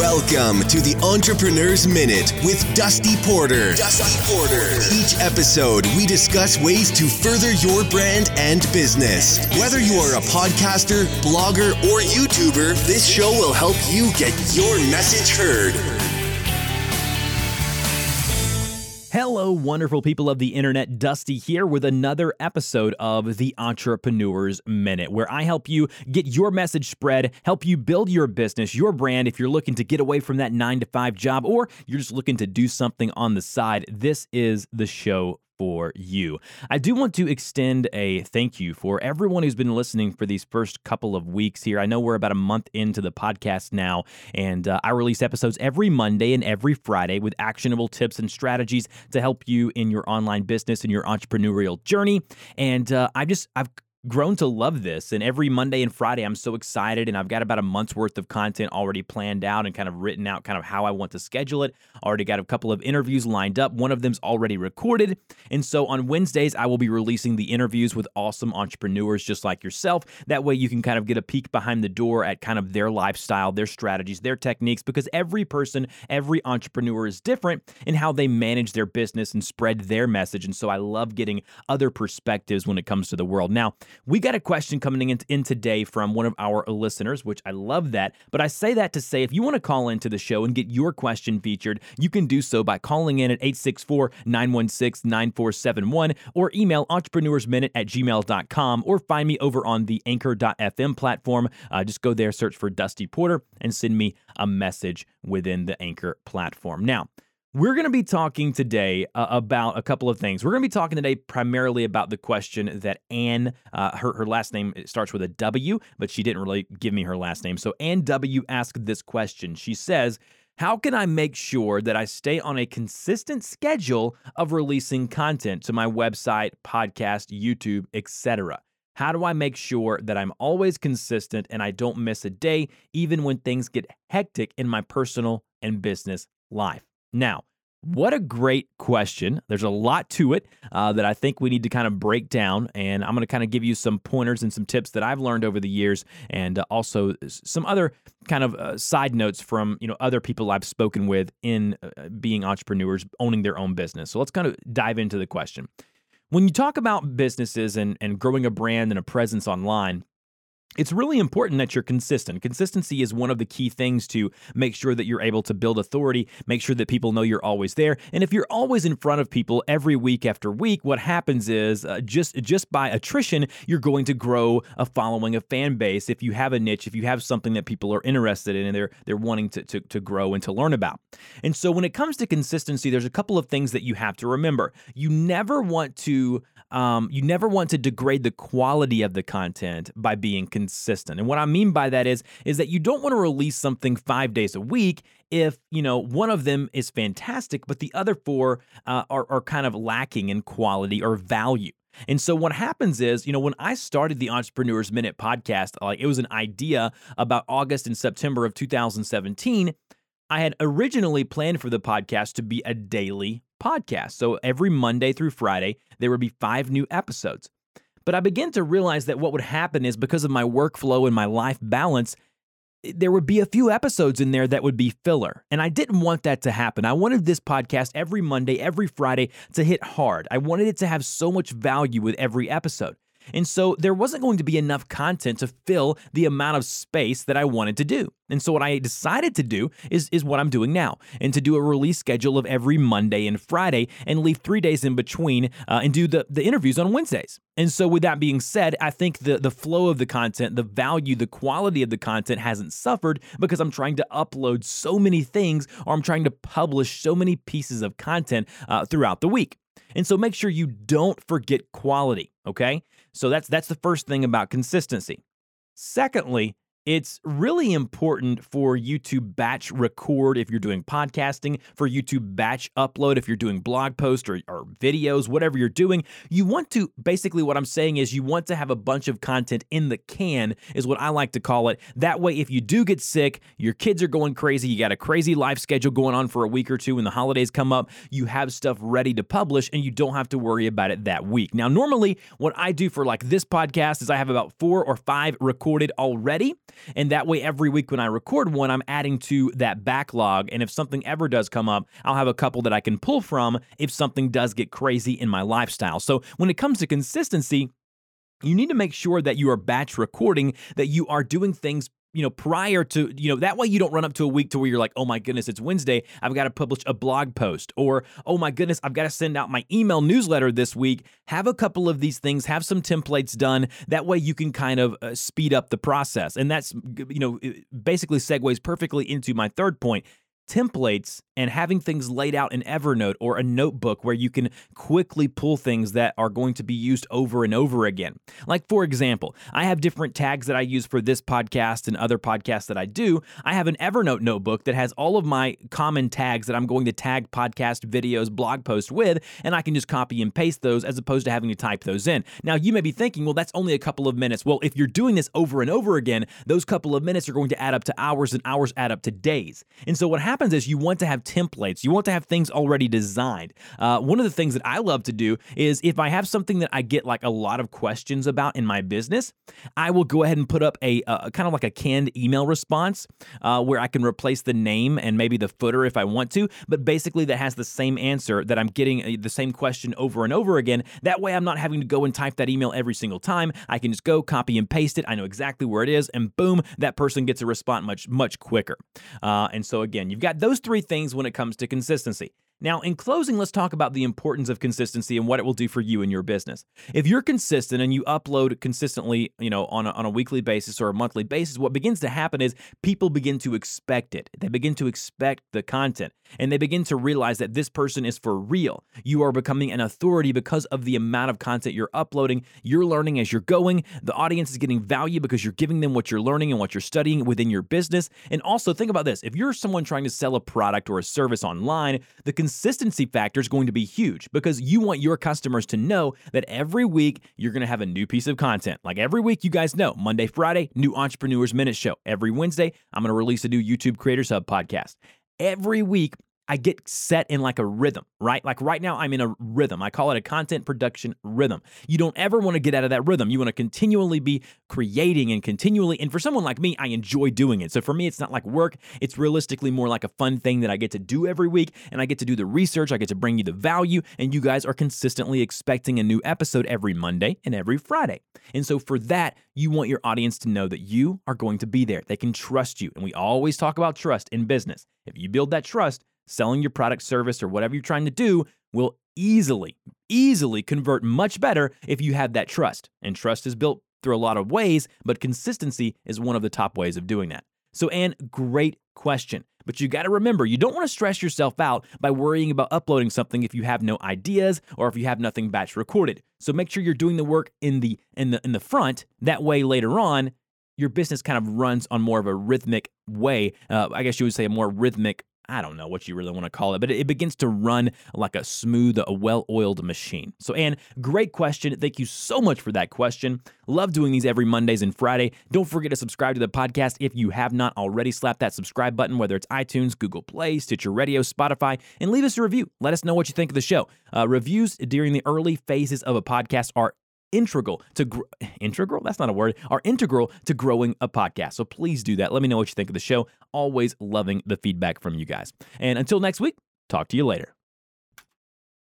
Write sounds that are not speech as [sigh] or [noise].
Welcome to the Entrepreneur's Minute with Dusty Porter. Dusty Porter. Each episode, we discuss ways to further your brand and business. Whether you are a podcaster, blogger, or YouTuber, this show will help you get your message heard. Hello, wonderful people of the internet. Dusty here with another episode of the Entrepreneur's Minute, where I help you get your message spread, help you build your business, your brand. If you're looking to get away from that nine to five job or you're just looking to do something on the side, this is the show for you. I do want to extend a thank you for everyone who's been listening for these first couple of weeks here. I know we're about a month into the podcast now, and uh, I release episodes every Monday and every Friday with actionable tips and strategies to help you in your online business and your entrepreneurial journey. And uh, I just, I've grown to love this. And every Monday and Friday, I'm so excited. And I've got about a month's worth of content already planned out and kind of written out kind of how I want to schedule it. Already got a couple of interviews lined up. One of them's already recorded. And so on Wednesdays, I will be releasing the interviews with awesome entrepreneurs just like yourself. That way you can kind of get a peek behind the door at kind of their lifestyle, their strategies, their techniques, because every person, every entrepreneur is different in how they manage their business and spread their message. And so I love getting other perspectives when it comes to the world. Now, we got a question coming in, in today from one of our listeners, which I love that. But I say that to say if you want to call into the show and get your question featured, you can do so by calling in at 864 916 9471 or email entrepreneursminute at gmail.com or find me over on the anchor.fm platform. Uh, just go there, search for Dusty Porter, and send me a message within the Anchor platform. Now, we're going to be talking today uh, about a couple of things. We're going to be talking today primarily about the question that Anne, uh, her, her last name starts with a W, but she didn't really give me her last name. So Anne W asked this question. She says, how can I make sure that I stay on a consistent schedule of releasing content to my website, podcast, YouTube, etc.? How do I make sure that I'm always consistent and I don't miss a day, even when things get hectic in my personal and business life? Now, what a great question. There's a lot to it uh, that I think we need to kind of break down. And I'm going to kind of give you some pointers and some tips that I've learned over the years, and uh, also some other kind of uh, side notes from you know other people I've spoken with in uh, being entrepreneurs, owning their own business. So let's kind of dive into the question. When you talk about businesses and, and growing a brand and a presence online, it's really important that you're consistent. Consistency is one of the key things to make sure that you're able to build authority, make sure that people know you're always there. And if you're always in front of people every week after week, what happens is uh, just just by attrition, you're going to grow a following, a fan base. If you have a niche, if you have something that people are interested in and they're they're wanting to, to, to grow and to learn about. And so when it comes to consistency, there's a couple of things that you have to remember. You never want to um, you never want to degrade the quality of the content by being consistent. And what I mean by that is is that you don't want to release something 5 days a week if, you know, one of them is fantastic but the other four uh, are are kind of lacking in quality or value. And so what happens is, you know, when I started the Entrepreneurs Minute podcast, like it was an idea about August and September of 2017. I had originally planned for the podcast to be a daily podcast. So every Monday through Friday, there would be five new episodes. But I began to realize that what would happen is because of my workflow and my life balance, eh, there would be a few episodes in there that would be filler. And I didn't want that to happen. I wanted this podcast every Monday, every Friday to hit hard. I wanted it to have so much value with every episode. And so there wasn't going to be enough content to fill the amount of space that I wanted to do. And so what I decided to do is, is what I'm doing now, and to do a release schedule of every Monday and Friday and leave three days in between uh, and do the, the interviews on Wednesdays. And so with that being said, I think the, the flow of the content, the value, the quality of the content hasn't suffered because I'm trying to upload so many things or I'm trying to publish so many pieces of content uh, throughout the week. And so make sure you don't forget quality, okay? So that's that's the first thing about consistency. Secondly, it's really important for you to batch record if you're doing podcasting, for you to batch upload if you're doing blog posts or, or, videos, whatever you're doing. You want to, basically, what I'm saying is you want to have a bunch of content in the can, is what I like to call it. That way, if you do get sick, your kids are going crazy, you got a crazy life schedule going on for a week or two when the holidays come up, you have stuff ready to publish and you don't have to worry about it that week. Now, normally, what I do for like this podcast is I have about four or five recorded already. And that way, every week when I record one, I'm adding to that backlog. And if something ever does come up, I'll have a couple that I can pull from if something does get crazy in my lifestyle. So when it comes to consistency, you need to make sure that you are batch recording, that you are doing things you know, prior to, you know, that way you don't run up to a week to where you're like, oh my goodness, it's Wednesday. I've got to publish a blog post. Or, oh my goodness, I've got to send out my email newsletter this week. Have a couple of these things, have some templates done. That way you can kind of uh, speed up the process. And that's, you know, basically segues perfectly into my third point templates and having things laid out in Evernote or a notebook where you can quickly pull things that are going to be used over and over again. Like, for example, I have different tags that I use for this podcast and other podcasts that I do. I have an Evernote notebook that has all of my common tags that I'm going to tag podcast, videos, blog posts with, and I can just copy and paste those as opposed to having to type those in. Now, you may be thinking, well, that's only a couple of minutes. Well, if you're doing this over and over again, those couple of minutes are going to add up to hours and hours add up to days. And so what happens happens is you want to have templates, you want to have things already designed. Uh, one of the things that I love to do is if I have something that I get like a lot of questions about in my business, I will go ahead and put up a, a kind of like a canned email response uh, where I can replace the name and maybe the footer if I want to, but basically that has the same answer that I'm getting uh, the same question over and over again. That way I'm not having to go and type that email every single time. I can just go copy and paste it. I know exactly where it is, and boom, that person gets a response much much quicker. Uh, and so again, you've got got those three things when it comes to consistency. Now, in closing, let's talk about the importance of consistency and what it will do for you and your business. If you're consistent and you upload consistently, you know, on a, on a weekly basis or a monthly basis, what begins to happen is people begin to expect it. They begin to expect the content and they begin to realize that this person is for real. You are becoming an authority because of the amount of content you're uploading. You're learning as you're going. The audience is getting value because you're giving them what you're learning and what you're studying within your business. And also, think about this if you're someone trying to sell a product or a service online, the consistency factor is going to be huge because you want your customers to know that every week you're going to have a new piece of content. Like every week, you guys know Monday, Friday, new Entrepreneurs Minute show. Every Wednesday, I'm going to release a new YouTube Creators Hub podcast. Every week, I get set in like a rhythm, right? Like right now, I'm in a rhythm. I call it a content production rhythm. You don't ever want to get out of that rhythm. You want to continually be creating and continually. And for someone like me, I enjoy doing it. So for me, it's not like work. It's realistically more like a fun thing that I get to do every week. And I get to do the research. I get to bring you the value. And you guys are consistently expecting a new episode every Monday and every Friday. And so for that, you want your audience to know that you are going to be there. They can trust you. And we always talk about trust in business. If you build that trust, selling your product, service, or whatever you're trying to do will easily, easily convert much better if you have that trust. And trust is built through a lot of ways, but consistency is one of the top ways of doing that. So, Anne, great question. But you got to remember, you don't want to stress yourself out by worrying about uploading something if you have no ideas or if you have nothing batch recorded. So make sure you're doing the work in the in the in the front. That way, later on, your business kind of runs on more of a rhythmic way. Uh, I guess you would say a more rhythmic I don't know what you really want to call it, but it, begins to run like a smooth, a well oiled machine. So, Anne, great question. Thank you so much for that question. Love doing these every Mondays and Friday. Don't forget to subscribe to the podcast if you have not already. Slap that subscribe button, whether it's iTunes, Google Play, Stitcher Radio, Spotify, and leave us a review. Let us know what you think of the show. Uh, reviews during the early phases of a podcast are integral to gr- [sighs] integral? That's not a word. Are integral to growing a podcast. So please do that. Let me know what you think of the show. Always loving the feedback from you guys. And until next week talk to you later